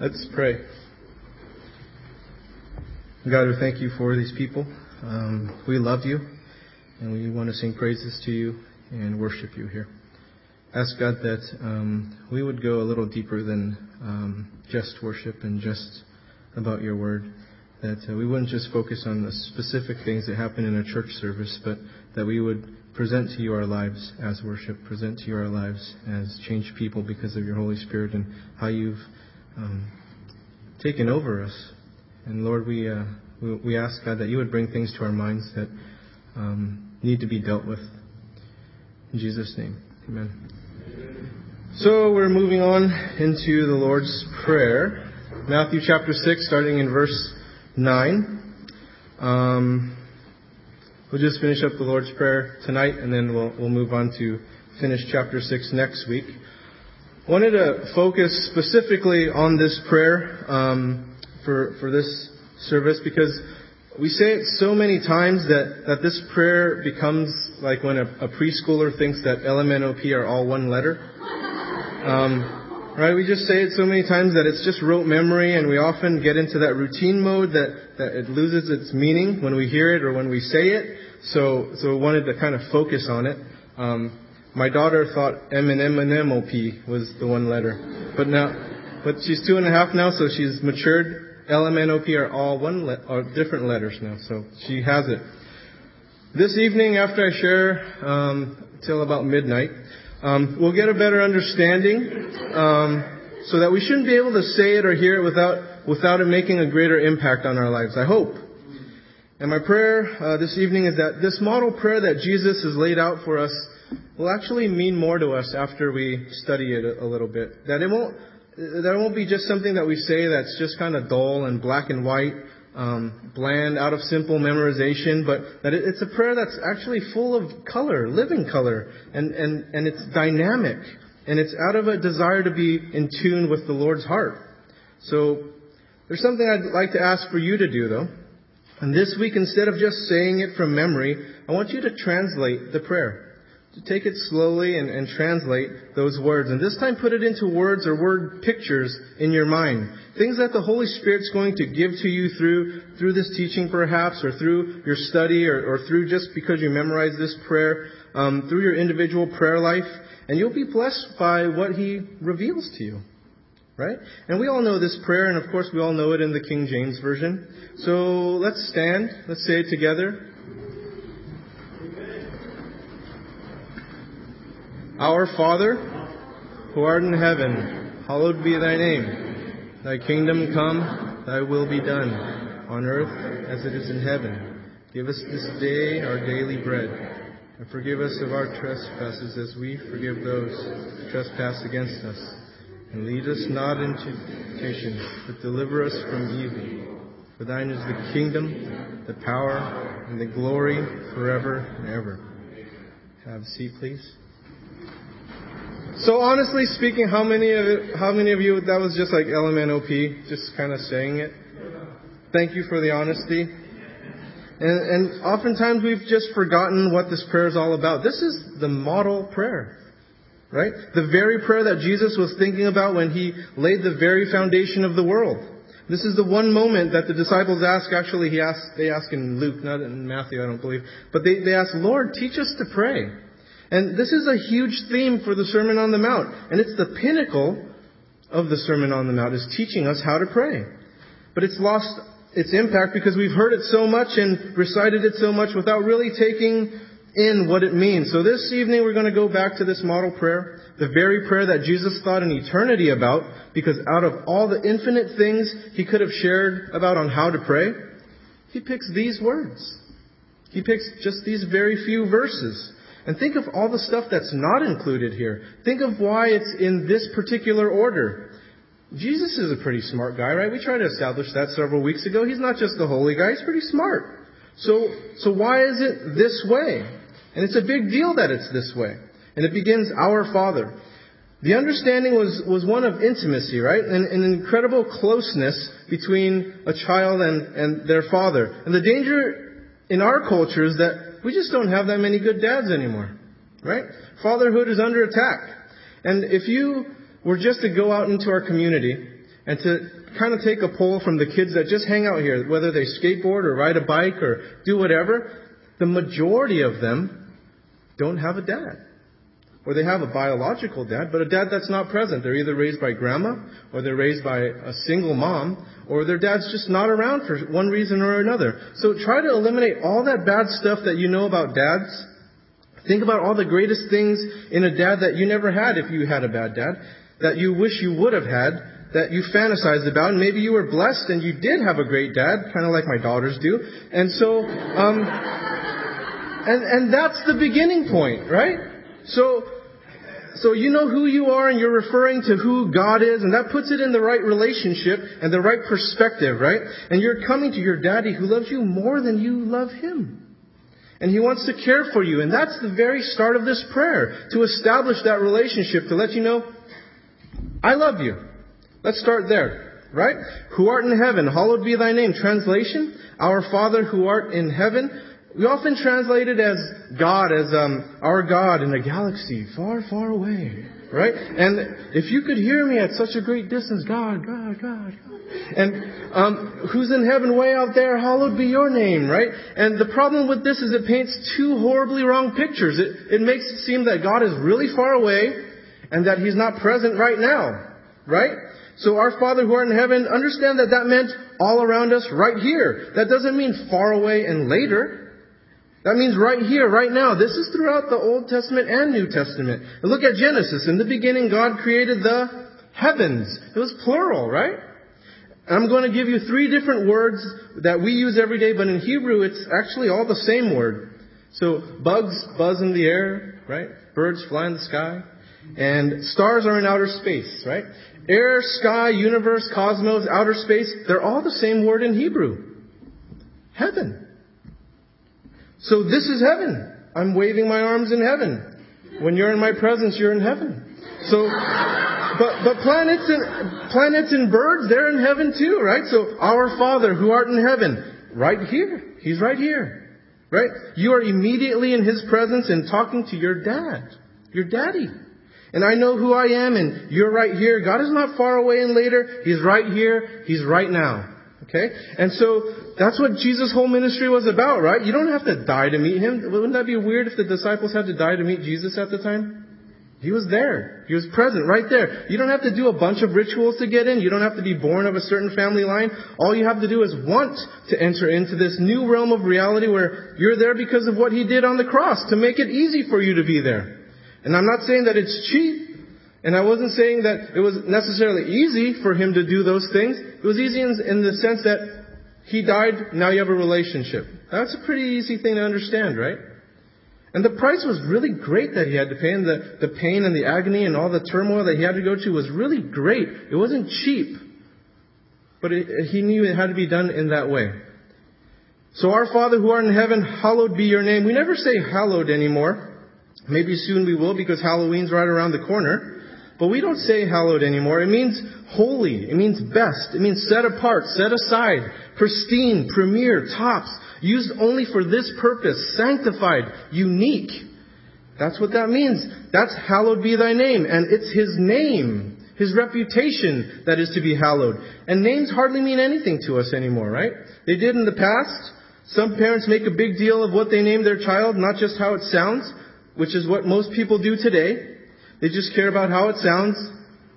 Let's pray. God, we thank you for these people. Um, we love you, and we want to sing praises to you and worship you here. Ask God that um, we would go a little deeper than um, just worship and just about your word. That uh, we wouldn't just focus on the specific things that happen in a church service, but that we would present to you our lives as worship, present to you our lives as changed people because of your Holy Spirit and how you've um, taken over us. And Lord, we, uh, we, we ask God that you would bring things to our minds that um, need to be dealt with. In Jesus' name, Amen. So we're moving on into the Lord's Prayer, Matthew chapter six, starting in verse nine. Um, we'll just finish up the Lord's Prayer tonight, and then we'll we'll move on to finish chapter six next week wanted to focus specifically on this prayer um, for for this service because we say it so many times that, that this prayer becomes like when a, a preschooler thinks that LMNOP are all one letter. Um, right? We just say it so many times that it's just rote memory, and we often get into that routine mode that, that it loses its meaning when we hear it or when we say it. So, so we wanted to kind of focus on it. Um, my daughter thought M and M and M O P was the one letter, but now, but she's two and a half now, so she's matured. L M N O P are all one le- are different letters now, so she has it. This evening, after I share um, till about midnight, um, we'll get a better understanding, um, so that we shouldn't be able to say it or hear it without without it making a greater impact on our lives. I hope. And my prayer uh, this evening is that this model prayer that Jesus has laid out for us will actually mean more to us after we study it a, little bit. That it won't that won't be just something that we say that's just kind of dull and black and white, um, bland, out of simple memorization, but that it, it's a prayer that's actually full of color, living color, and, and, and it's dynamic, and it's out of a desire to be in tune with the Lord's heart. So there's something I'd like to ask for you to do, though. And this week, instead of just saying it from memory, I want you to translate the prayer take it slowly and, and, translate those words. And this time put it into words or word pictures in your mind. Things that the Holy Spirit's going to give to you through, through this teaching perhaps, or through your study, or, or through just because you memorize this prayer, um, through your individual prayer life. And you'll be blessed by what He reveals to you. Right? And we all know this prayer, and of course we all know it in the King James Version. So let's stand. Let's say it together. Our Father, who art in heaven, hallowed be thy name. Thy kingdom come, thy will be done, on earth as it is in heaven. Give us this day our daily bread, and forgive us of our trespasses as we forgive those who trespass against us. And lead us not into temptation, but deliver us from evil. For thine is the kingdom, the power, and the glory forever and ever. Have a seat, please. So honestly speaking, how many of it, how many of you that was just like LMNOP, just kind of saying it? Thank you for the honesty. And, and oftentimes we've just forgotten what this prayer is all about. This is the model prayer, right? The very prayer that Jesus was thinking about when he laid the very foundation of the world. This is the one moment that the disciples ask. Actually, he asked, they ask in Luke, not in Matthew, I don't believe. But they, they ask, Lord, teach us to pray. And this is a huge theme for the Sermon on the Mount. And it's the pinnacle of the Sermon on the Mount, is teaching us how to pray. But it's lost its impact because we've heard it so much and recited it so much without really taking in what it means. So this evening we're going to go back to this model prayer, the very prayer that Jesus thought in eternity about, because out of all the infinite things he could have shared about on how to pray, he picks these words. He picks just these very few verses. And think of all the stuff that's not included here. Think of why it's in this particular order. Jesus is a pretty smart guy, right? We tried to establish that several weeks ago. He's not just the holy guy, he's pretty smart. So, so why is it this way? And it's a big deal that it's this way. And it begins, Our Father. The understanding was, was one of intimacy, right? And an incredible closeness between a child and, and their father. And the danger in our culture is that we just don't have that many good dads anymore. Right? Fatherhood is under attack. And if you were just to go out into our community and to kind of take a poll from the kids that just hang out here, whether they skateboard or ride a bike or do whatever, the majority of them don't have a dad. Or they have a biological dad, but a dad that's not present. They're either raised by grandma, or they're raised by a single mom, or their dad's just not around for one reason or another. So try to eliminate all that bad stuff that you know about dads. Think about all the greatest things in a dad that you never had if you had a bad dad, that you wish you would have had, that you fantasized about, and maybe you were blessed and you did have a great dad, kind of like my daughters do. And so, um, and, and that's the beginning point, right? So, so you know who you are and you're referring to who God is and that puts it in the right relationship and the right perspective, right? And you're coming to your daddy who loves you more than you love him. And he wants to care for you. And that's the very start of this prayer, to establish that relationship, to let you know, I love you. Let's start there, right? Who art in heaven, hallowed be thy name. Translation, our Father who art in heaven. We often translate it as God, as um, our God in a galaxy far, far away, right? And if you could hear me at such a great distance, God, God, God. And um, who's in heaven way out there, hallowed be your name, right? And the problem with this is it paints two horribly wrong pictures. It, it makes it seem that God is really far away and that He's not present right now, right? So our Father who art in heaven, understand that that meant all around us right here. That doesn't mean far away and later. That means right here, right now. This is throughout the Old Testament and New Testament. And look at Genesis. In the beginning, God created the heavens. It was plural, right? I'm going to give you three different words that we use every day, but in Hebrew, it's actually all the same word. So bugs buzz in the air, right? Birds fly in the sky. And stars are in outer space, right? Air, sky, universe, cosmos, outer space, they're all the same word in Hebrew. Heaven. So this is heaven. I'm waving my arms in heaven. When you're in my presence, you're in heaven. So, but, but planets and, planets and birds, they're in heaven too, right? So our Father who art in heaven, right here. He's right here. Right? You are immediately in His presence and talking to your dad. Your daddy. And I know who I am, and you're right here. God is not far away and later. He's right here. He's right now. Okay? And so, that's what Jesus' whole ministry was about, right? You don't have to die to meet Him. Wouldn't that be weird if the disciples had to die to meet Jesus at the time? He was there. He was present right there. You don't have to do a bunch of rituals to get in. You don't have to be born of a certain family line. All you have to do is want to enter into this new realm of reality where you're there because of what He did on the cross to make it easy for you to be there. And I'm not saying that it's cheap. And I wasn't saying that it was necessarily easy for him to do those things. It was easy in, in the sense that he died, now you have a relationship. That's a pretty easy thing to understand, right? And the price was really great that he had to pay, and the, the pain and the agony and all the turmoil that he had to go to was really great. It wasn't cheap. But it, he knew it had to be done in that way. So our Father who art in heaven, hallowed be your name. We never say hallowed anymore. Maybe soon we will because Halloween's right around the corner. But we don't say hallowed anymore. It means holy. It means best. It means set apart, set aside, pristine, premier, tops, used only for this purpose, sanctified, unique. That's what that means. That's hallowed be thy name. And it's his name, his reputation that is to be hallowed. And names hardly mean anything to us anymore, right? They did in the past. Some parents make a big deal of what they name their child, not just how it sounds which is what most people do today. They just care about how it sounds.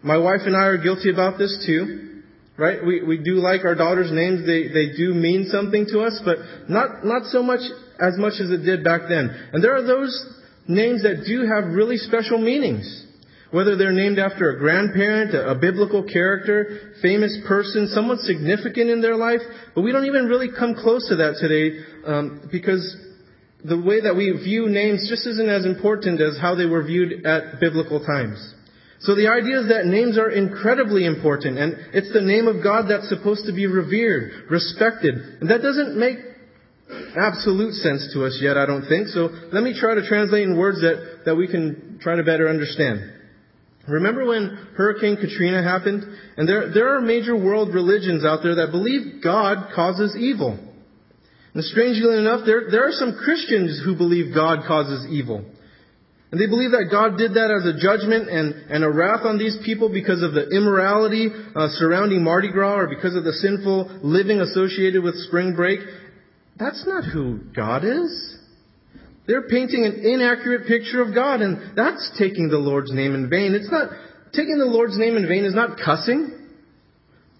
My wife and I are guilty about this too. Right? We, we do like our daughters' names. They, they do mean something to us, but not, not so much as much as it did back then. And there are those names that do have really special meanings. Whether they're named after a grandparent, a, a biblical character, famous person, someone significant in their life, but we don't even really come close to that today um, because the way that we view names just isn't as important as how they were viewed at biblical times. So the idea is that names are incredibly important, and it's the name of God that's supposed to be revered, respected. And that doesn't make absolute sense to us yet, I don't think. So let me try to translate in words that, that we can try to better understand. Remember when Hurricane Katrina happened? And there, there are major world religions out there that believe God causes evil. And strangely enough, there, there are some Christians who believe God causes evil. And they believe that God did that as a judgment and, and a wrath on these people because of the immorality uh, surrounding Mardi Gras or because of the sinful living associated with spring break. That's not who God is. They're painting an inaccurate picture of God, and that's taking the Lord's name in vain. It's not, taking the Lord's name in vain is not cussing.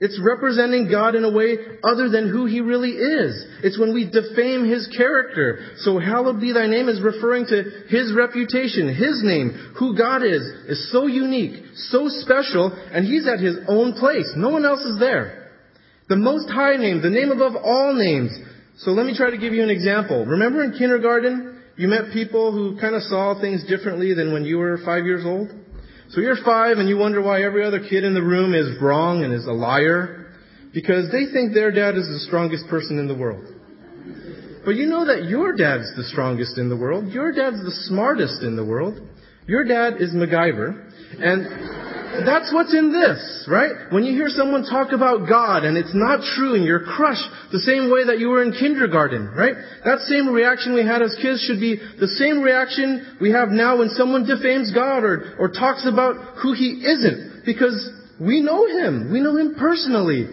It's representing God in a way other than who He really is. It's when we defame His character. So hallowed be thy name is referring to His reputation, His name, who God is, is so unique, so special, and He's at His own place. No one else is there. The most high name, the name above all names. So let me try to give you an example. Remember in kindergarten, you met people who kind of saw things differently than when you were five years old? So you're five and you wonder why every other kid in the room is wrong and is a liar because they think their dad is the strongest person in the world. But you know that your dad's the strongest in the world. Your dad's the smartest in the world. Your dad is MacGyver. And that's what's in this, right? When you hear someone talk about God and it's not true and you're crushed the same way that you were in kindergarten, right? That same reaction we had as kids should be the same reaction we have now when someone defames God or, or talks about who He isn't. Because we know Him. We know Him personally.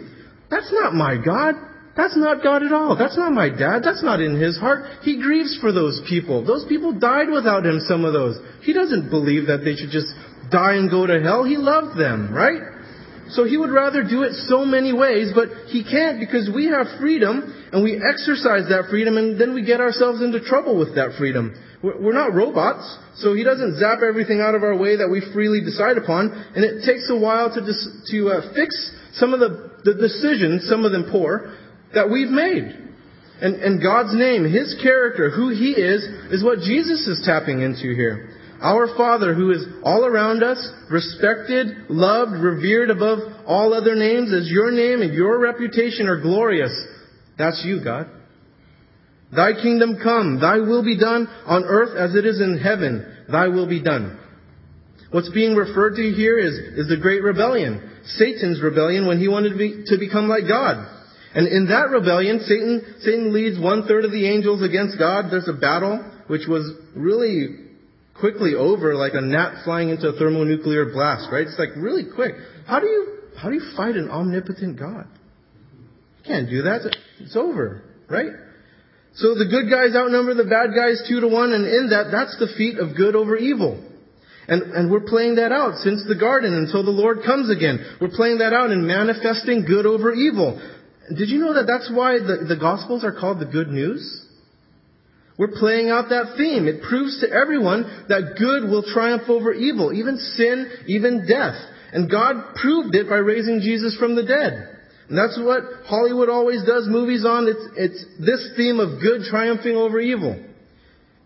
That's not my God. That's not God at all. That's not my dad. That's not in his heart. He grieves for those people. Those people died without him, some of those. He doesn't believe that they should just die and go to hell. He loved them, right? So he would rather do it so many ways, but he can't because we have freedom and we exercise that freedom and then we get ourselves into trouble with that freedom. We're not robots, so he doesn't zap everything out of our way that we freely decide upon, and it takes a while to, dis- to uh, fix some of the, the decisions, some of them poor, that we've made. And, and God's name, His character, who He is, is what Jesus is tapping into here. Our Father who is all around us, respected, loved, revered above all other names, as your name and your reputation are glorious. That's you, God. Thy kingdom come, thy will be done on earth as it is in heaven. Thy will be done. What's being referred to here is, is the great rebellion. Satan's rebellion when he wanted to, be, to become like God. And in that rebellion, Satan, Satan leads one third of the angels against God. There's a battle which was really quickly over like a gnat flying into a thermonuclear blast, right? It's like really quick. How do you, how do you fight an omnipotent God? You can't do that. It's over, right? So the good guys outnumber the bad guys two to one, and in that, that's the feat of good over evil. And, and we're playing that out since the garden until the Lord comes again. We're playing that out and manifesting good over evil. Did you know that that's why the, the Gospels are called the good news? We're playing out that theme. It proves to everyone that good will triumph over evil, even sin, even death. And God proved it by raising Jesus from the dead. And that's what Hollywood always does movies on. It's, it's this theme of good triumphing over evil.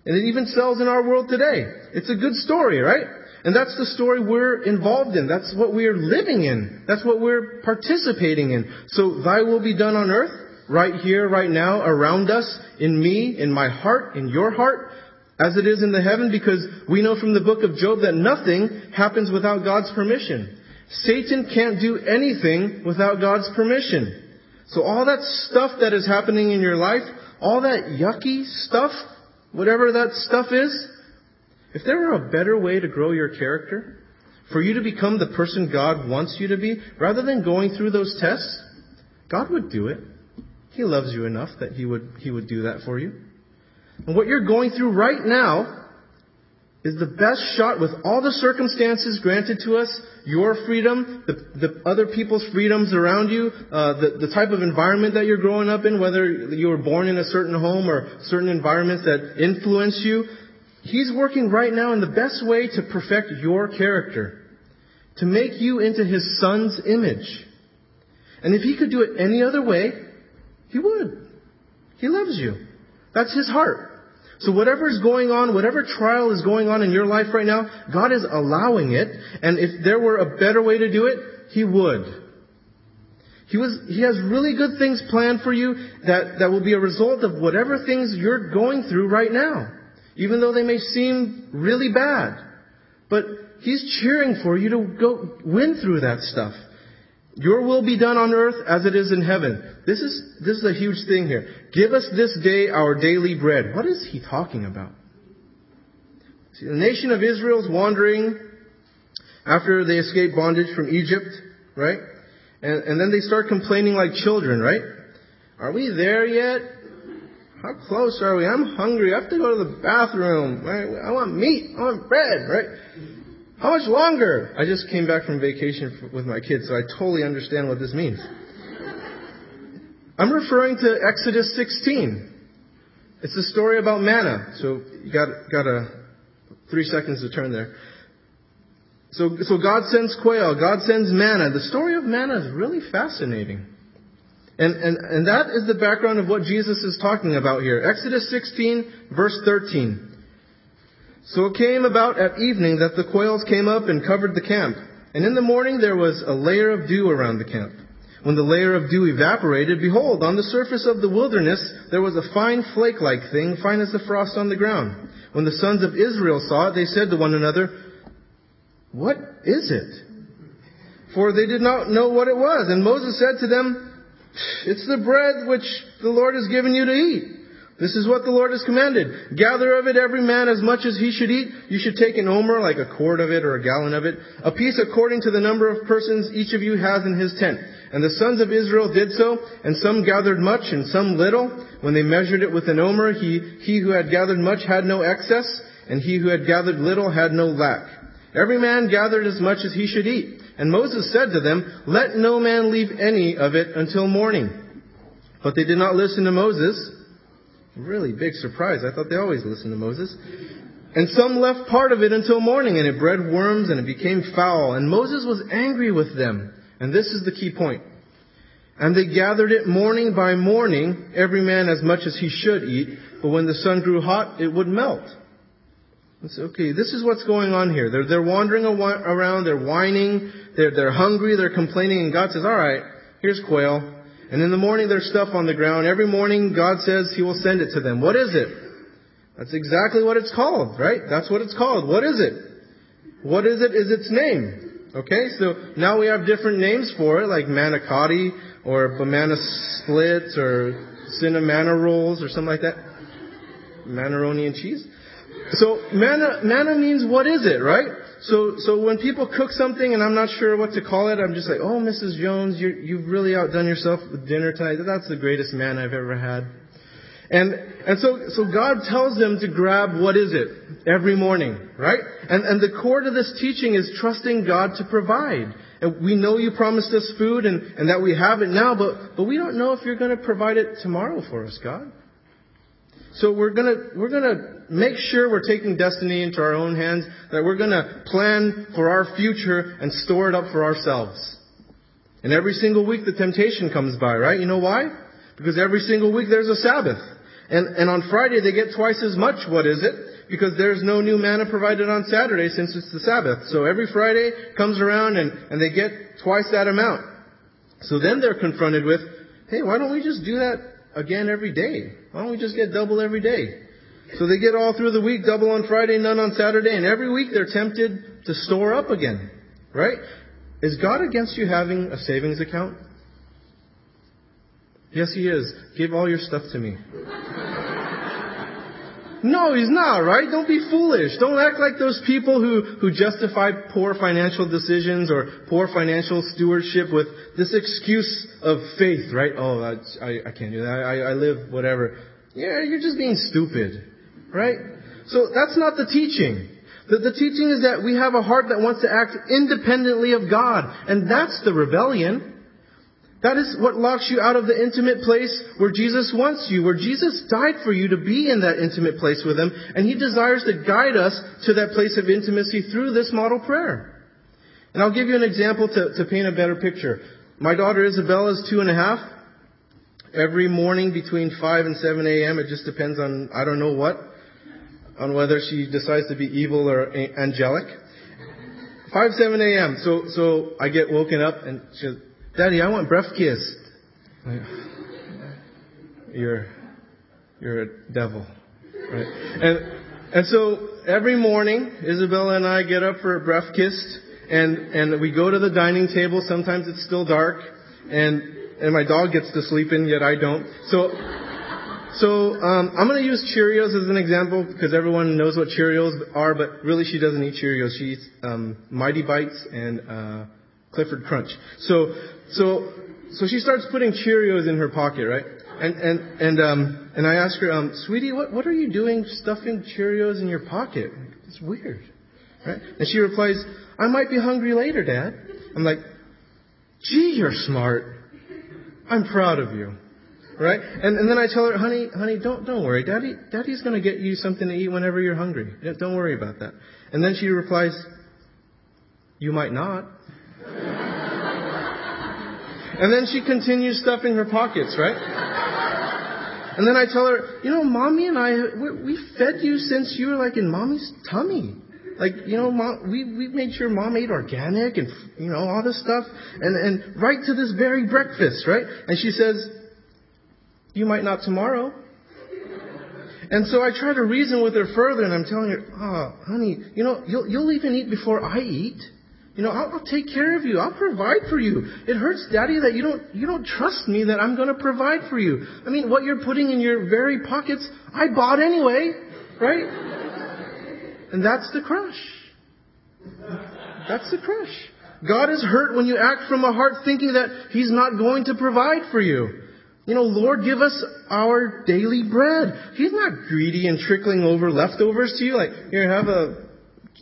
And it even sells in our world today. It's a good story, right? And that's the story we're involved in. That's what we're living in. That's what we're participating in. So, thy will be done on earth right here, right now, around us, in me, in my heart, in your heart, as it is in the heaven, because we know from the book of Job that nothing happens without God's permission. Satan can't do anything without God's permission. So all that stuff that is happening in your life, all that yucky stuff, whatever that stuff is, if there were a better way to grow your character, for you to become the person God wants you to be, rather than going through those tests, God would do it. He loves you enough that he would, he would do that for you. And what you're going through right now is the best shot with all the circumstances granted to us, your freedom, the, the other people's freedoms around you, uh, the, the type of environment that you're growing up in, whether you were born in a certain home or certain environments that influence you. He's working right now in the best way to perfect your character, to make you into His Son's image. And if He could do it any other way, he would. He loves you. That's His heart. So whatever is going on, whatever trial is going on in your life right now, God is allowing it. And if there were a better way to do it, He would. He was, He has really good things planned for you that, that will be a result of whatever things you're going through right now. Even though they may seem really bad. But He's cheering for you to go win through that stuff. Your will be done on earth as it is in heaven. This is, this is a huge thing here. Give us this day our daily bread. What is he talking about? See, the nation of Israel is wandering after they escape bondage from Egypt, right? And, and then they start complaining like children, right? Are we there yet? How close are we? I'm hungry. I have to go to the bathroom. Right? I want meat. I want bread, right? How much longer? I just came back from vacation with my kids, so I totally understand what this means. I'm referring to Exodus 16. It's the story about manna. So you got got a three seconds to turn there. So so God sends quail. God sends manna. The story of manna is really fascinating. And, and, and that is the background of what Jesus is talking about here. Exodus 16, verse 13. So it came about at evening that the quails came up and covered the camp. And in the morning there was a layer of dew around the camp. When the layer of dew evaporated, behold, on the surface of the wilderness there was a fine flake-like thing, fine as the frost on the ground. When the sons of Israel saw it, they said to one another, What is it? For they did not know what it was. And Moses said to them, It's the bread which the Lord has given you to eat. This is what the Lord has commanded. Gather of it every man as much as he should eat. You should take an omer, like a quart of it or a gallon of it, a piece according to the number of persons each of you has in his tent. And the sons of Israel did so, and some gathered much and some little. When they measured it with an omer, he, he who had gathered much had no excess, and he who had gathered little had no lack. Every man gathered as much as he should eat. And Moses said to them, Let no man leave any of it until morning. But they did not listen to Moses. Really big surprise. I thought they always listened to Moses. And some left part of it until morning, and it bred worms, and it became foul. And Moses was angry with them. And this is the key point. And they gathered it morning by morning, every man as much as he should eat. But when the sun grew hot, it would melt. It's okay. This is what's going on here. They're, they're wandering around, they're whining, they're, they're hungry, they're complaining, and God says, alright, here's quail. And in the morning there's stuff on the ground. Every morning God says He will send it to them. What is it? That's exactly what it's called, right? That's what it's called. What is it? What is it is its name. Okay, so now we have different names for it, like manicotti, or banana splits, or cinnamon rolls, or something like that. Macaroni and cheese. So manna, manna means what is it, right? So, so when people cook something and I'm not sure what to call it, I'm just like, oh, Mrs. Jones, you you've really outdone yourself with dinner tonight. That's the greatest manna I've ever had. And, and so, so God tells them to grab what is it every morning, right? And, and the core to this teaching is trusting God to provide. And we know you promised us food and, and that we have it now, but, but we don't know if you're going to provide it tomorrow for us, God. So we're gonna, we're gonna make sure we're taking destiny into our own hands, that we're gonna plan for our future and store it up for ourselves. And every single week the temptation comes by, right? You know why? Because every single week there's a Sabbath. And, and on Friday they get twice as much. What is it? Because there's no new manna provided on Saturday since it's the Sabbath. So every Friday comes around and, and they get twice that amount. So then they're confronted with, hey, why don't we just do that again every day? Why don't we just get double every day? So they get all through the week, double on Friday, none on Saturday, and every week they're tempted to store up again. Right? Is God against you having a savings account? Yes, He is. Give all your stuff to me. No, he's not, right? Don't be foolish. Don't act like those people who, who justify poor financial decisions or poor financial stewardship with this excuse of faith, right? Oh, I, I, can't do that. I, I live whatever. Yeah, you're just being stupid, right? So that's not the teaching. The, the teaching is that we have a heart that wants to act independently of God. And that's the rebellion. That is what locks you out of the intimate place where Jesus wants you, where Jesus died for you to be in that intimate place with Him, and He desires to guide us to that place of intimacy through this model prayer. And I'll give you an example to, to paint a better picture. My daughter Isabella is two and a half. Every morning between 5 and 7 a.m., it just depends on, I don't know what, on whether she decides to be evil or angelic. 5, 7 a.m. So, so I get woken up and she Daddy, I want breath kiss. You're, you're a devil. Right? And, and so every morning, Isabella and I get up for a breath kiss, and, and we go to the dining table. Sometimes it's still dark, and, and my dog gets to sleep in, yet I don't. So, So um, I'm going to use Cheerios as an example because everyone knows what Cheerios are, but really she doesn't eat Cheerios. She eats um, Mighty Bites and uh, Clifford Crunch. So so so she starts putting Cheerios in her pocket, right? And and and um and I ask her, um, sweetie, what what are you doing stuffing Cheerios in your pocket? It's weird, right? And she replies, I might be hungry later, Dad. I'm like, gee, you're smart. I'm proud of you. Right? And, and then I tell her, honey, honey, don't, don't worry. Daddy, daddy's gonna get you something to eat whenever you're hungry. Don't worry about that. And then she replies, you might not. And then she continues stuffing her pockets, right? And then I tell her, you know, mommy and I, we fed you since you were like in mommy's tummy. Like, you know, mom, we, we made sure mom ate organic and, you know, all this stuff. And, and right to this very breakfast, right? And she says, you might not tomorrow. And so I try to reason with her further and I'm telling her, oh, honey, you know, you'll, you'll even eat before I eat. You know, I'll, I'll take care of you. I'll provide for you. It hurts, Daddy, that you don't, you don't trust me that I'm going to provide for you. I mean, what you're putting in your very pockets, I bought anyway, right? And that's the crush. That's the crush. God is hurt when you act from a heart thinking that He's not going to provide for you. You know, Lord, give us our daily bread. He's not greedy and trickling over leftovers to you, like, here, have a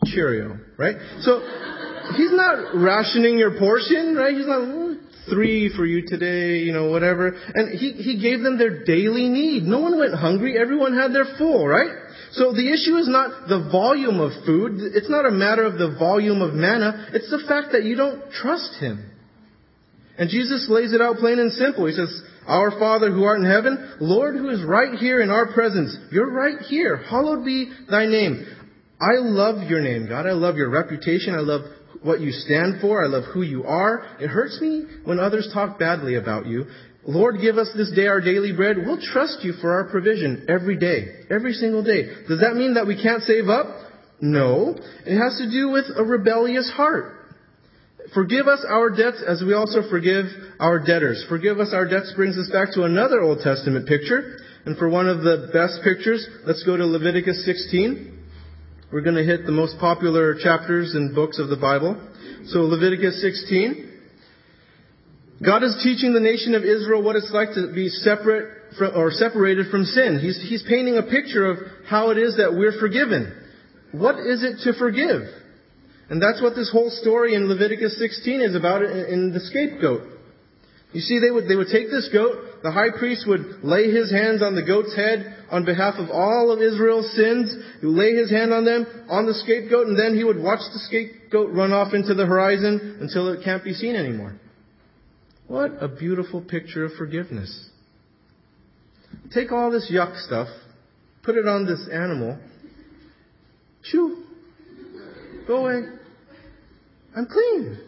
Cheerio, right? So, He's not rationing your portion, right? He's not, three for you today, you know, whatever. And he, he gave them their daily need. No one went hungry. Everyone had their full, right? So the issue is not the volume of food. It's not a matter of the volume of manna. It's the fact that you don't trust Him. And Jesus lays it out plain and simple. He says, Our Father who art in heaven, Lord who is right here in our presence. You're right here. Hallowed be thy name. I love your name, God. I love your reputation. I love what you stand for. I love who you are. It hurts me when others talk badly about you. Lord, give us this day our daily bread. We'll trust you for our provision every day, every single day. Does that mean that we can't save up? No. It has to do with a rebellious heart. Forgive us our debts as we also forgive our debtors. Forgive us our debts brings us back to another Old Testament picture. And for one of the best pictures, let's go to Leviticus 16. We're going to hit the most popular chapters and books of the Bible. So Leviticus 16. God is teaching the nation of Israel what it's like to be separate from, or separated from sin. He's, he's painting a picture of how it is that we're forgiven. What is it to forgive? And that's what this whole story in Leviticus 16 is about in, in the scapegoat. You see, they would, they would take this goat, the high priest would lay his hands on the goat's head on behalf of all of Israel's sins, he would lay his hand on them, on the scapegoat, and then he would watch the scapegoat run off into the horizon until it can't be seen anymore. What a beautiful picture of forgiveness. Take all this yuck stuff, put it on this animal, shoo, go away. I'm clean.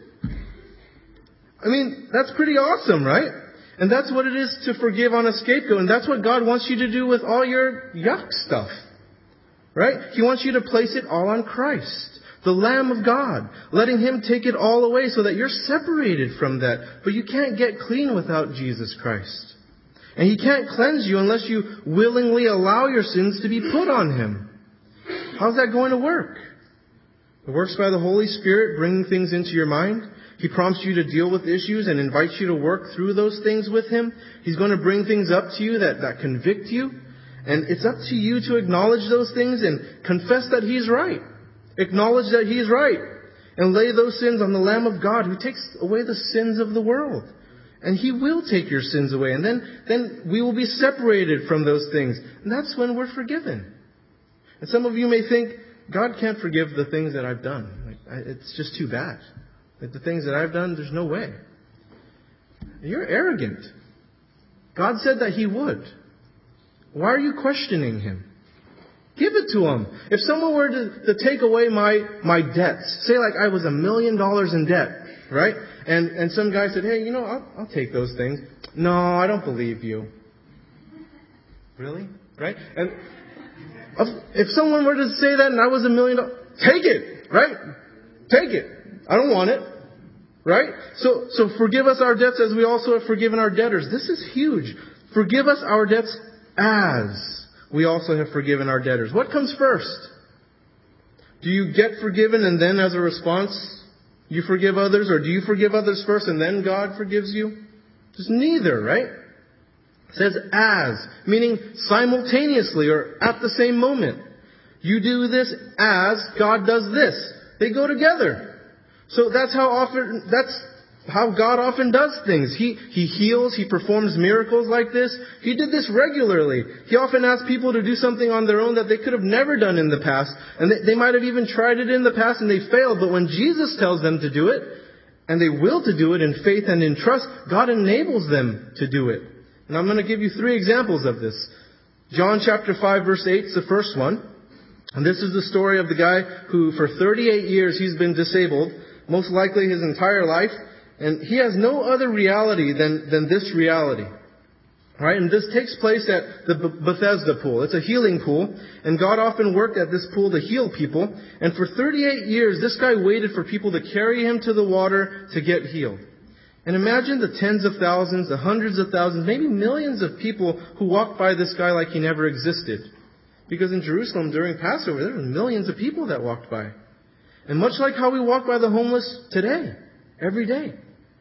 I mean, that's pretty awesome, right? And that's what it is to forgive on a scapegoat. And that's what God wants you to do with all your yuck stuff. Right? He wants you to place it all on Christ the Lamb of God, letting Him take it all away so that you're separated from that. But you can't get clean without Jesus Christ. And He can't cleanse you unless you willingly allow your sins to be put on Him. How's that going to work? It works by the Holy Spirit bringing things into your mind. He prompts you to deal with issues and invites you to work through those things with Him. He's going to bring things up to you that, that convict you. And it's up to you to acknowledge those things and confess that He's right. Acknowledge that He's right. And lay those sins on the Lamb of God who takes away the sins of the world. And He will take your sins away. And then, then we will be separated from those things. And that's when we're forgiven. And some of you may think, God can't forgive the things that I've done. It's just too bad. Like the things that I've done, there's no way. You're arrogant. God said that He would. Why are you questioning Him? Give it to him. If someone were to, to take away my, my debts, say like I was a million dollars in debt, right? And, and some guy said, hey, you know, I'll, I'll take those things. No, I don't believe you. Really? Right? And if someone were to say that and I was a million dollars, take it, right? Take it. I don't want it. Right? So, so forgive us our debts as we also have forgiven our debtors. This is huge. Forgive us our debts as we also have forgiven our debtors. What comes first? Do you get forgiven and then as a response you forgive others? Or do you forgive others first and then God forgives you? Just neither, right? It says as, meaning simultaneously or at the same moment. You do this as God does this. They go together. So that's how often, that's how God often does things. He, he heals, He performs miracles like this. He did this regularly. He often asks people to do something on their own that they could have never done in the past. And they, they might have even tried it in the past and they failed. But when Jesus tells them to do it, and they will to do it in faith and in trust, God enables them to do it. And I'm going to give you three examples of this. John chapter 5 verse 8 is the first one. And this is the story of the guy who for 38 years he's been disabled, most likely his entire life. And he has no other reality than, than this reality. Right? And this takes place at the Bethesda pool. It's a healing pool. And God often worked at this pool to heal people. And for 38 years, this guy waited for people to carry him to the water to get healed. And imagine the tens of thousands, the hundreds of thousands, maybe millions of people who walked by this guy like he never existed. Because in Jerusalem during Passover, there were millions of people that walked by. And much like how we walk by the homeless today, every day.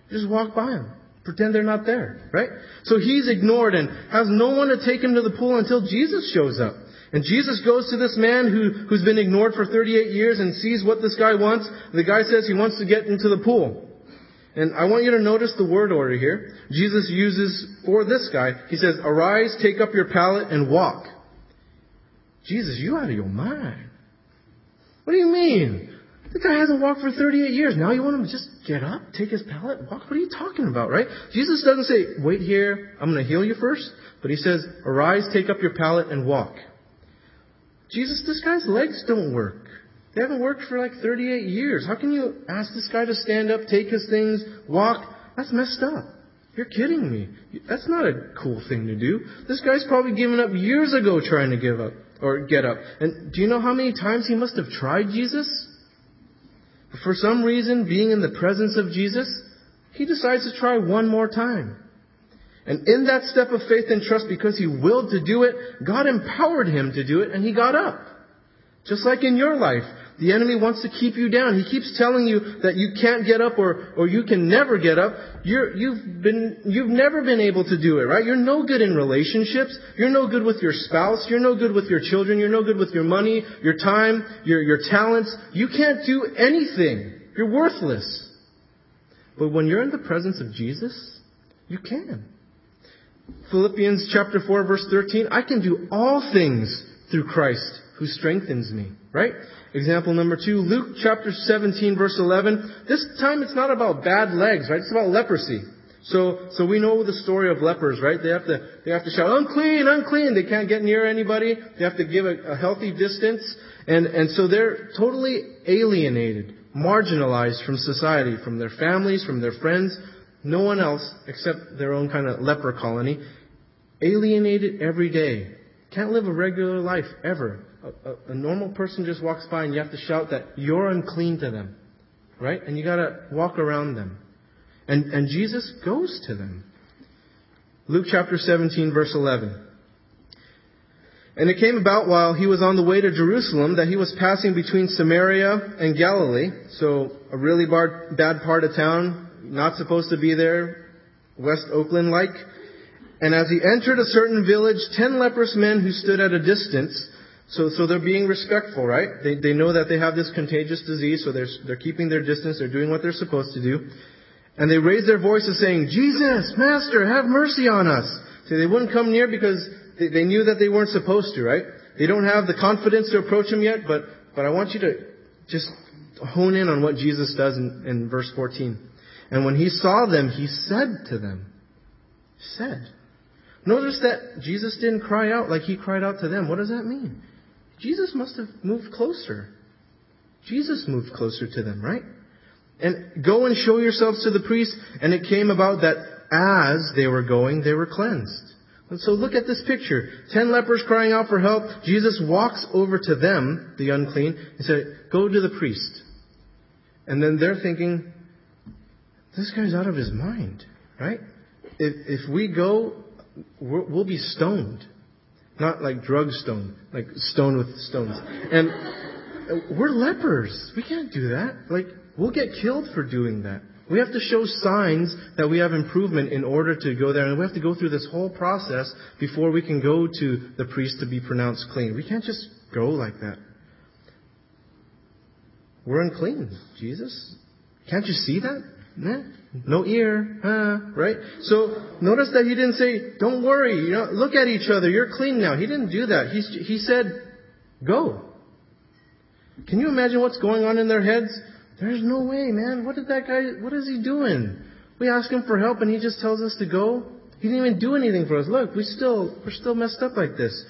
Just walk by them. Pretend they're not there, right? So he's ignored and has no one to take him to the pool until Jesus shows up. And Jesus goes to this man who, who's been ignored for 38 years and sees what this guy wants. The guy says he wants to get into the pool. And I want you to notice the word order here. Jesus uses for this guy, he says, arise, take up your pallet and walk. Jesus, you out of your mind. What do you mean? The guy hasn't walked for 38 years. Now you want him to just get up, take his pallet, walk? What are you talking about, right? Jesus doesn't say, wait here, I'm going to heal you first. But he says, arise, take up your pallet, and walk. Jesus, this guy's legs don't work. They haven't worked for like 38 years. How can you ask this guy to stand up, take his things, walk? That's messed up. You're kidding me. That's not a cool thing to do. This guy's probably given up years ago trying to give up or get up. And do you know how many times he must have tried Jesus? For some reason, being in the presence of Jesus, he decides to try one more time. And in that step of faith and trust, because he willed to do it, God empowered him to do it, and he got up. Just like in your life, the enemy wants to keep you down. He keeps telling you that you can't get up or, or you can never get up. You're, you've been, you've never been able to do it, right? You're no good in relationships. You're no good with your spouse. You're no good with your children. You're no good with your money, your time, your, your talents. You can't do anything. You're worthless. But when you're in the presence of Jesus, you can. Philippians chapter 4 verse 13, I can do all things through Christ who strengthens me. Right? Example number two, Luke chapter 17 verse 11. This time it's not about bad legs, right? It's about leprosy. So, so we know the story of lepers, right? They have to, they have to shout, unclean, unclean. They can't get near anybody. They have to give a, a healthy distance. And, and so they're totally alienated, marginalized from society, from their families, from their friends. No one else except their own kind of leper colony. Alienated every day. Can't live a regular life ever a, a, normal person just walks by and you have to shout that you're unclean to them. Right? And you gotta walk around them. And, and Jesus goes to them. Luke chapter 17 verse 11. And it came about while he was on the way to Jerusalem that he was passing between Samaria and Galilee. So a really bar, bad part of town, not supposed to be there, West Oakland like. And as he entered a certain village, ten leprous men who stood at a distance so, so they're being respectful, right? They, they know that they have this contagious disease, so they're, they're keeping their distance, they're doing what they're supposed to do. And they raise their voices saying, Jesus, Master, have mercy on us. See, they wouldn't come near because they, they knew that they weren't supposed to, right? They don't have the confidence to approach him yet, but, but I want you to just hone in on what Jesus does in, in verse 14. And when he saw them, he said to them, said. Notice that Jesus didn't cry out like he cried out to them. What does that mean? Jesus must have moved closer. Jesus moved closer to them, right? And go and show yourselves to the priest. And it came about that as they were going, they were cleansed. And so look at this picture. Ten lepers crying out for help. Jesus walks over to them, the unclean, and said, go to the priest. And then they're thinking, this guy's out of his mind, right? If, if we go, we'll be stoned. Not like drug stone, like stone with stones. And uh, we're lepers. We can't do that. Like, we'll get killed for doing that. We have to show signs that we have improvement in order to go there, and we have to go through this whole process before we can go to the priest to be pronounced clean. We can't just go like that. We're unclean, Jesus. Can't you see that? No ear, huh? Right? So notice that he didn't say, "Don't worry, you know, look at each other. You're clean now." He didn't do that. He he said, "Go." Can you imagine what's going on in their heads? There's no way, man. What did that guy? What is he doing? We ask him for help, and he just tells us to go. He didn't even do anything for us. Look, we still we're still messed up like this.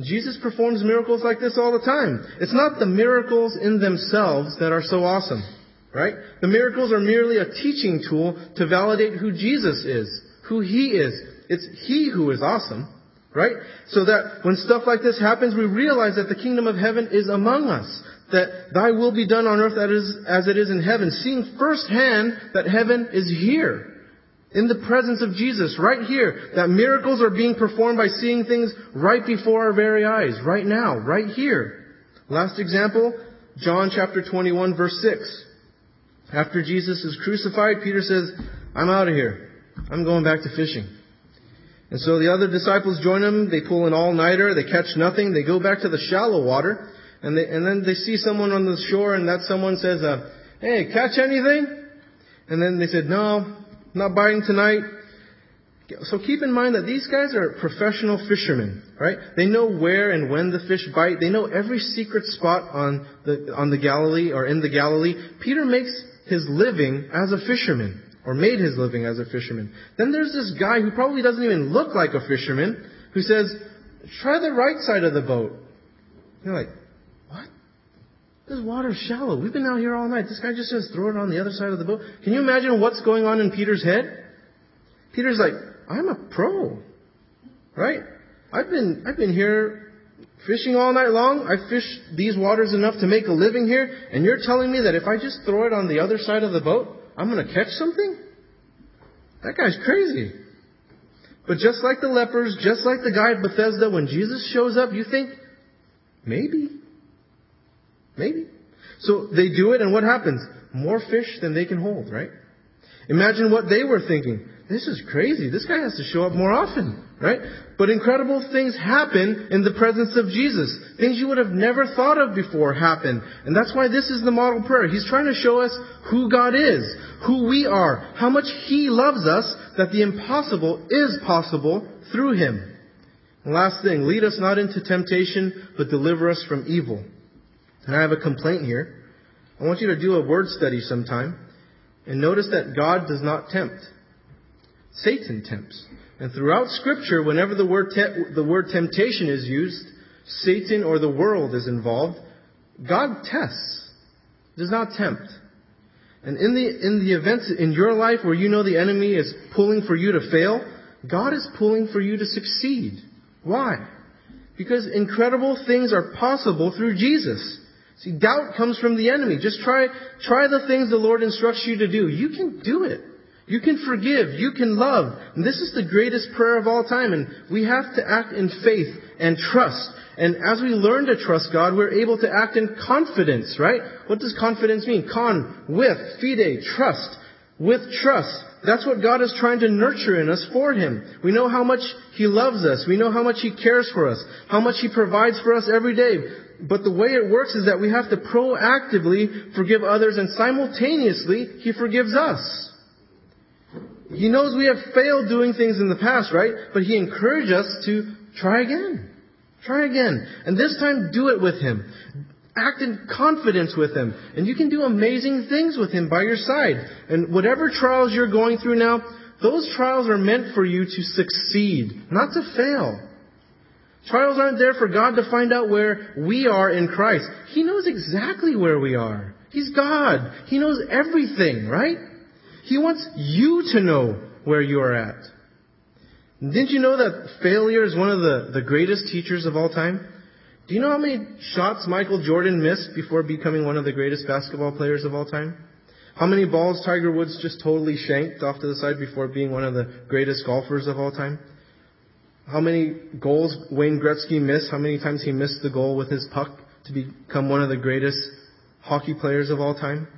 Jesus performs miracles like this all the time. It's not the miracles in themselves that are so awesome. Right? The miracles are merely a teaching tool to validate who Jesus is, who He is. It's He who is awesome. Right? So that when stuff like this happens, we realize that the kingdom of heaven is among us. That thy will be done on earth as it is in heaven. Seeing firsthand that heaven is here. In the presence of Jesus, right here. That miracles are being performed by seeing things right before our very eyes. Right now. Right here. Last example, John chapter 21 verse 6. After Jesus is crucified, Peter says, I'm out of here. I'm going back to fishing. And so the other disciples join him. They pull an all-nighter. They catch nothing. They go back to the shallow water. And, they, and then they see someone on the shore and that someone says, uh, hey, catch anything? And then they said, no, not biting tonight. So keep in mind that these guys are professional fishermen, right? They know where and when the fish bite. They know every secret spot on the, on the Galilee or in the Galilee. Peter makes his living as a fisherman, or made his living as a fisherman. Then there's this guy who probably doesn't even look like a fisherman, who says, try the right side of the boat. You're like, what? This water's shallow. We've been out here all night. This guy just says throw it on the other side of the boat. Can you imagine what's going on in Peter's head? Peter's like, I'm a pro. Right? I've been, I've been here Fishing all night long, I fish these waters enough to make a living here, and you're telling me that if I just throw it on the other side of the boat, I'm going to catch something? That guy's crazy. But just like the lepers, just like the guy at Bethesda, when Jesus shows up, you think, maybe. Maybe. So they do it, and what happens? More fish than they can hold, right? Imagine what they were thinking. This is crazy. This guy has to show up more often, right? But incredible things happen in the presence of Jesus. Things you would have never thought of before happen. And that's why this is the model prayer. He's trying to show us who God is, who we are, how much He loves us, that the impossible is possible through Him. And last thing, lead us not into temptation, but deliver us from evil. And I have a complaint here. I want you to do a word study sometime and notice that God does not tempt. Satan tempts. And throughout Scripture, whenever the word, te- the word temptation is used, Satan or the world is involved, God tests, does not tempt. And in the, in the events in your life where you know the enemy is pulling for you to fail, God is pulling for you to succeed. Why? Because incredible things are possible through Jesus. See, doubt comes from the enemy. Just try, try the things the Lord instructs you to do. You can do it. You can forgive. You can love. And this is the greatest prayer of all time. And we have to act in faith and trust. And as we learn to trust God, we're able to act in confidence, right? What does confidence mean? Con, with, fide, trust. With trust. That's what God is trying to nurture in us for Him. We know how much He loves us. We know how much He cares for us. How much He provides for us every day. But the way it works is that we have to proactively forgive others and simultaneously He forgives us. He knows we have failed doing things in the past, right? But He encouraged us to try again. Try again. And this time, do it with Him. Act in confidence with Him. And you can do amazing things with Him by your side. And whatever trials you're going through now, those trials are meant for you to succeed, not to fail. Trials aren't there for God to find out where we are in Christ. He knows exactly where we are. He's God. He knows everything, right? He wants you to know where you are at. Didn't you know that failure is one of the, the greatest teachers of all time? Do you know how many shots Michael Jordan missed before becoming one of the greatest basketball players of all time? How many balls Tiger Woods just totally shanked off to the side before being one of the greatest golfers of all time? how many goals Wayne Gretzky missed, how many times he missed the goal with his puck to become one of the greatest hockey players of all time.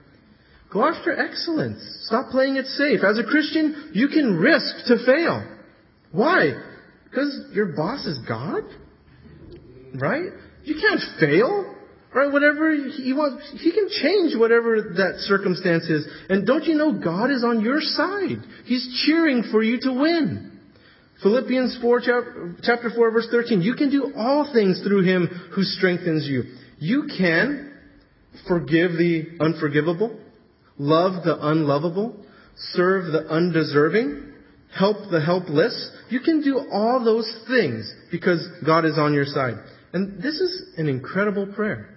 Go after excellence. Stop playing it safe. As a Christian, you can risk to fail. Why? Because your boss is God? Right? You can't fail. Right? Whatever he wants, he can change whatever that circumstance is. And don't you know God is on your side? He's cheering for you to win. Philippians 4, chapter 4, verse 13. You can do all things through him who strengthens you. You can forgive the unforgivable, love the unlovable, serve the undeserving, help the helpless. You can do all those things because God is on your side. And this is an incredible prayer.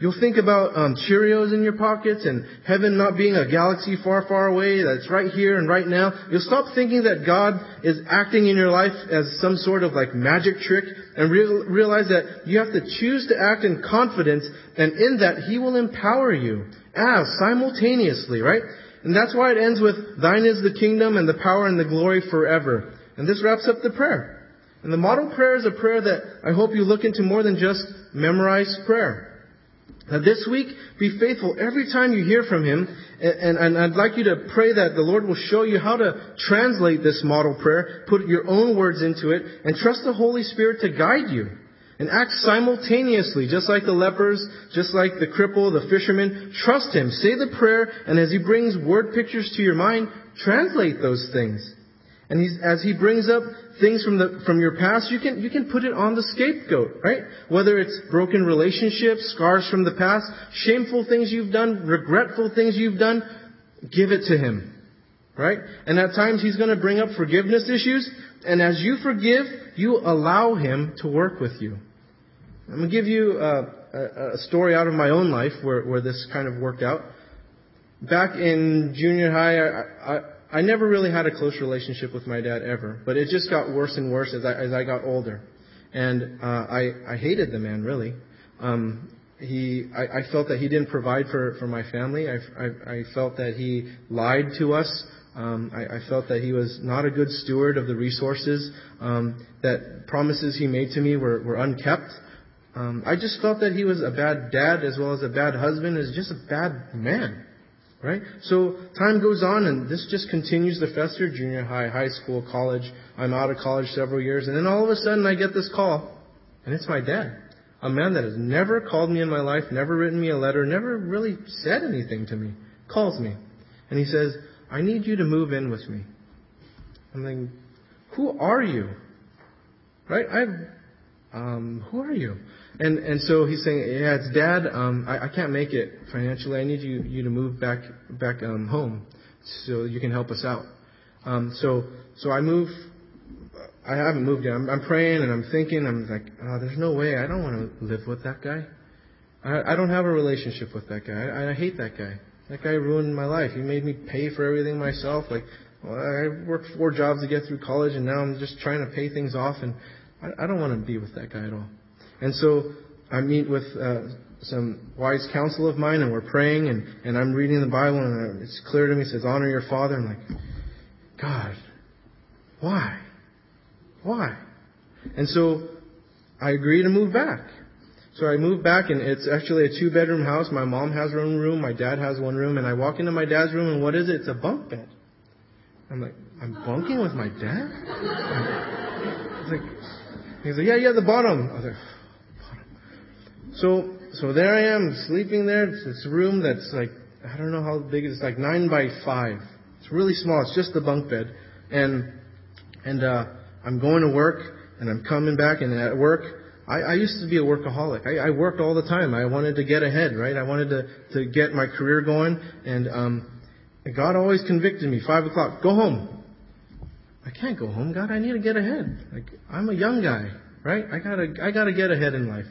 You'll think about um, Cheerios in your pockets and heaven not being a galaxy far, far away that's right here and right now. You'll stop thinking that God is acting in your life as some sort of like magic trick and real, realize that you have to choose to act in confidence and in that He will empower you as simultaneously, right? And that's why it ends with, Thine is the kingdom and the power and the glory forever. And this wraps up the prayer. And the model prayer is a prayer that I hope you look into more than just memorized prayer. Now this week, be faithful every time you hear from Him, and, and, I'd like you to pray that the Lord will show you how to translate this model prayer, put your own words into it, and trust the Holy Spirit to guide you. And act simultaneously, just like the lepers, just like the cripple, the fisherman. Trust Him. Say the prayer, and as He brings word pictures to your mind, translate those things. And as he brings up things from the, from your past, you can, you can put it on the scapegoat, right? Whether it's broken relationships, scars from the past, shameful things you've done, regretful things you've done, give it to him. Right? And at times he's going to bring up forgiveness issues, and as you forgive, you allow him to work with you. I'm going to give you a, a, a story out of my own life where, where this kind of worked out. Back in junior high, I, I I never really had a close relationship with my dad ever, but it just got worse and worse as I, as I got older. And uh, I, I hated the man, really. Um, he, I, I felt that he didn't provide for, for my family. I, I, I felt that he lied to us. Um, I, I felt that he was not a good steward of the resources. Um, that promises he made to me were, were unkept. Um, I just felt that he was a bad dad as well as a bad husband, as just a bad man. Right? So time goes on and this just continues to fester, junior high, high school, college. I'm out of college several years and then all of a sudden I get this call and it's my dad. A man that has never called me in my life, never written me a letter, never really said anything to me, calls me. And he says, I need you to move in with me. I'm like, who are you? Right? I, um, who are you? And and so he's saying, yeah, it's dad. Um, I, I can't make it financially. I need you you to move back back um, home so you can help us out. Um, so so I move. I haven't moved yet. I'm, I'm praying and I'm thinking. I'm like, oh, there's no way. I don't want to live with that guy. I, I don't have a relationship with that guy. I, I hate that guy. That guy ruined my life. He made me pay for everything myself. Like, well, I worked four jobs to get through college, and now I'm just trying to pay things off, and I, I don't want to be with that guy at all. And so I meet with uh, some wise counsel of mine, and we're praying, and, and I'm reading the Bible, and it's clear to me. It says, "Honor your father." I'm like, God, why, why? And so I agree to move back. So I move back, and it's actually a two-bedroom house. My mom has her own room, my dad has one room, and I walk into my dad's room, and what is it? It's a bunk bed. I'm like, I'm bunking with my dad. He's like, he's like, yeah, yeah, the bottom. I was like. So, so there I am sleeping there. It's this room that's like, I don't know how big it is, like nine by five. It's really small. It's just the bunk bed. And, and, uh, I'm going to work and I'm coming back and at work, I, I used to be a workaholic. I, I worked all the time. I wanted to get ahead, right? I wanted to, to get my career going and, um, God always convicted me. Five o'clock, go home. I can't go home, God. I need to get ahead. Like I'm a young guy, right? I gotta, I gotta get ahead in life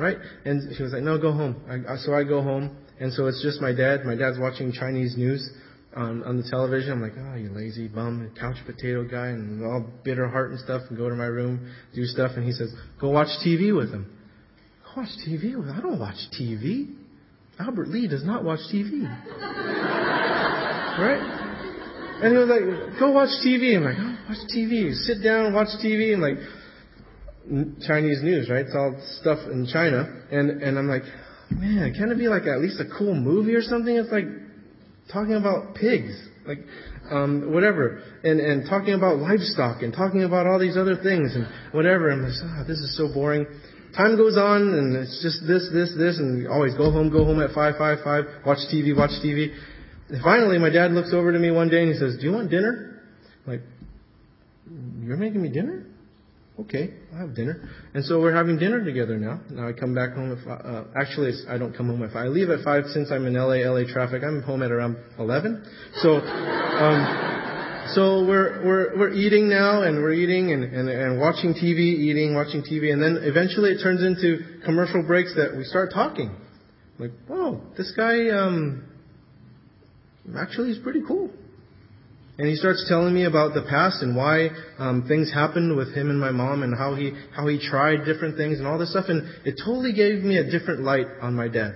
right? And she was like, no, go home. I, so I go home, and so it's just my dad. My dad's watching Chinese news on, on the television. I'm like, oh, you lazy bum, couch potato guy, and all bitter heart and stuff, and go to my room, do stuff, and he says, go watch TV with him. Go watch TV with him? I don't watch TV. Albert Lee does not watch TV. right? And he was like, go watch TV. I'm like, oh, watch TV. Sit down, watch TV. And like, Chinese news, right? It's all stuff in China. And, and I'm like, man, can it be like at least a cool movie or something? It's like talking about pigs. Like, um, whatever, and and talking about livestock and talking about all these other things and whatever. I'm like, ah, oh, this is so boring. Time goes on, and it's just this, this, this, and always go home, go home at five, five, five. Watch TV, watch TV. And finally, my dad looks over to me one day and he says, "Do you want dinner?" I'm like, you're making me dinner? Okay, I'll have dinner. And so we're having dinner together now. Now I come back home at five. Uh, actually, I don't come home five. I leave at five since I'm in LA, LA traffic. I'm home at around 11. So, um, so we're, we're, we're eating now and we're eating and, and, and watching TV, eating, watching TV. And then eventually it turns into commercial breaks that we start talking. Like, whoa, this guy, um, actually is pretty cool. And he starts telling me about the past and why um, things happened with him and my mom and how he how he tried different things and all this stuff. And it totally gave me a different light on my dad.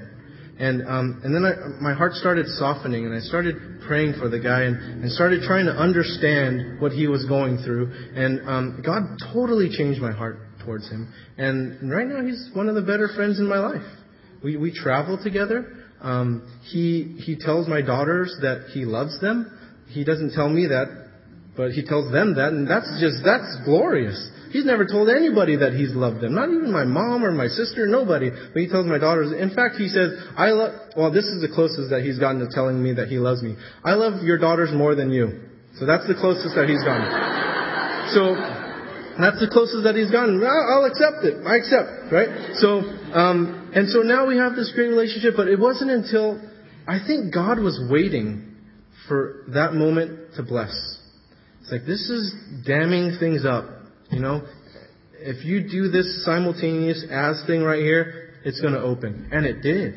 And um, and then I, my heart started softening, and I started praying for the guy, and, and started trying to understand what he was going through. And um, God totally changed my heart towards him. And right now, he's one of the better friends in my life. We we travel together. Um, he he tells my daughters that he loves them. He doesn't tell me that, but he tells them that, and that's just, that's glorious. He's never told anybody that he's loved them. Not even my mom or my sister, nobody. But he tells my daughters. In fact, he says, I love, well, this is the closest that he's gotten to telling me that he loves me. I love your daughters more than you. So that's the closest that he's gotten. So, that's the closest that he's gotten. I'll accept it. I accept, right? So, um, and so now we have this great relationship, but it wasn't until I think God was waiting for that moment to bless. It's like this is damming things up. You know, if you do this simultaneous as thing right here, it's going to open, and it did.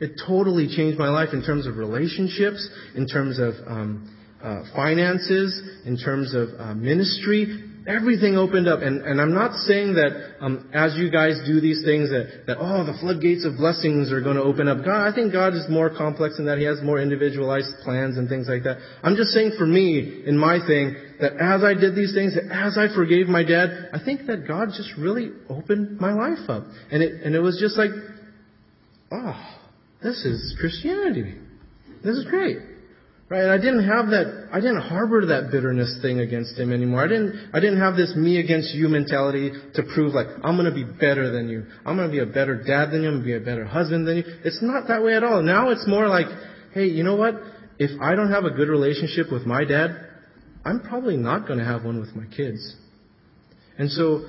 It totally changed my life in terms of relationships, in terms of um, uh, finances, in terms of uh, ministry, everything opened up. And, and I'm not saying that um, as you guys do these things that, that, oh, the floodgates of blessings are going to open up. God, I think God is more complex in that He has more individualized plans and things like that. I'm just saying for me, in my thing, that as I did these things, that as I forgave my dad, I think that God just really opened my life up. And it, and it was just like, oh, this is Christianity. This is great. Right? I didn't have that, I didn't harbor that bitterness thing against him anymore. I didn't, I didn't have this me against you mentality to prove like, I'm gonna be better than you. I'm gonna be a better dad than you. I'm gonna be a better husband than you. It's not that way at all. Now it's more like, hey, you know what? If I don't have a good relationship with my dad, I'm probably not gonna have one with my kids. And so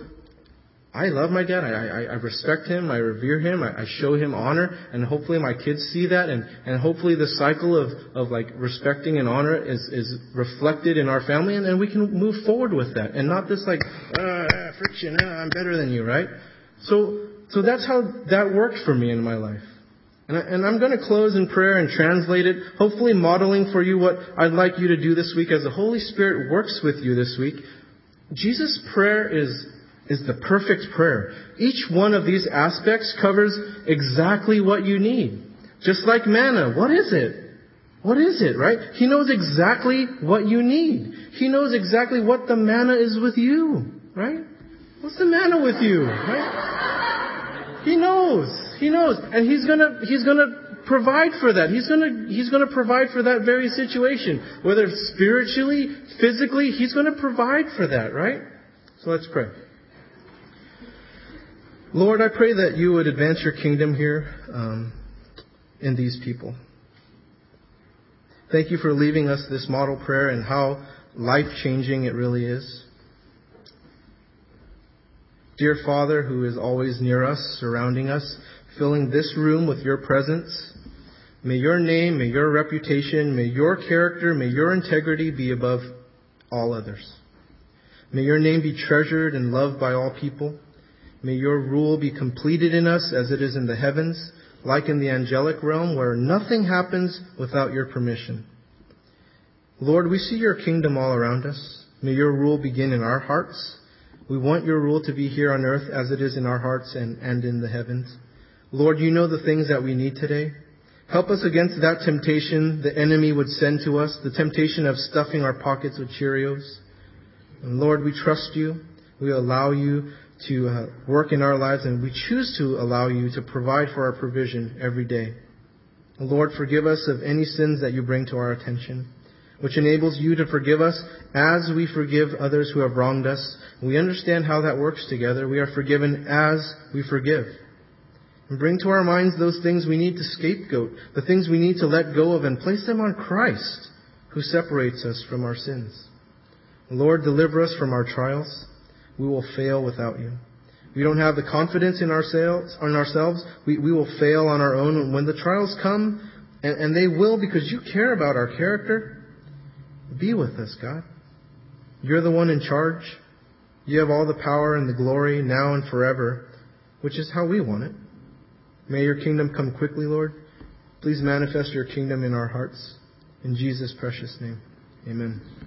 I love my dad. I, I, I respect him. I revere him. I, I show him honor. And hopefully my kids see that. And, and hopefully the cycle of, of like respecting and honor is, is reflected in our family. And then we can move forward with that. And not this like, uh, friction, uh, I'm better than you, right? So, so that's how that worked for me in my life. And, I, and I'm going to close in prayer and translate it, hopefully modeling for you what I'd like you to do this week as the Holy Spirit works with you this week. Jesus' prayer is is the perfect prayer. Each one of these aspects covers exactly what you need. Just like manna, what is it? What is it, right? He knows exactly what you need. He knows exactly what the manna is with you, right? What's the manna with you, right? He knows. He knows. And he's gonna, he's gonna provide for that. He's gonna, he's gonna provide for that very situation. Whether spiritually, physically, he's gonna provide for that, right? So let's pray. Lord, I pray that you would advance your kingdom here um, in these people. Thank you for leaving us this model prayer and how life changing it really is. Dear Father, who is always near us, surrounding us, filling this room with your presence, may your name, may your reputation, may your character, may your integrity be above all others. May your name be treasured and loved by all people. May your rule be completed in us as it is in the heavens, like in the angelic realm, where nothing happens without your permission. Lord, we see your kingdom all around us. May your rule begin in our hearts. We want your rule to be here on earth as it is in our hearts and, and in the heavens. Lord, you know the things that we need today. Help us against that temptation the enemy would send to us, the temptation of stuffing our pockets with Cheerios. And Lord, we trust you. We allow you to uh, work in our lives, and we choose to allow you to provide for our provision every day. Lord, forgive us of any sins that you bring to our attention, which enables you to forgive us as we forgive others who have wronged us. We understand how that works together. We are forgiven as we forgive. And bring to our minds those things we need to scapegoat, the things we need to let go of, and place them on Christ, who separates us from our sins. Lord, deliver us from our trials. We will fail without you. We don't have the confidence in ourselves, in ourselves. We, we will fail on our own. When the trials come, and, and they will because you care about our character, be with us, God. You're the one in charge. You have all the power and the glory now and forever, which is how we want it. May your kingdom come quickly, Lord. Please manifest your kingdom in our hearts. In Jesus' precious name. Amen.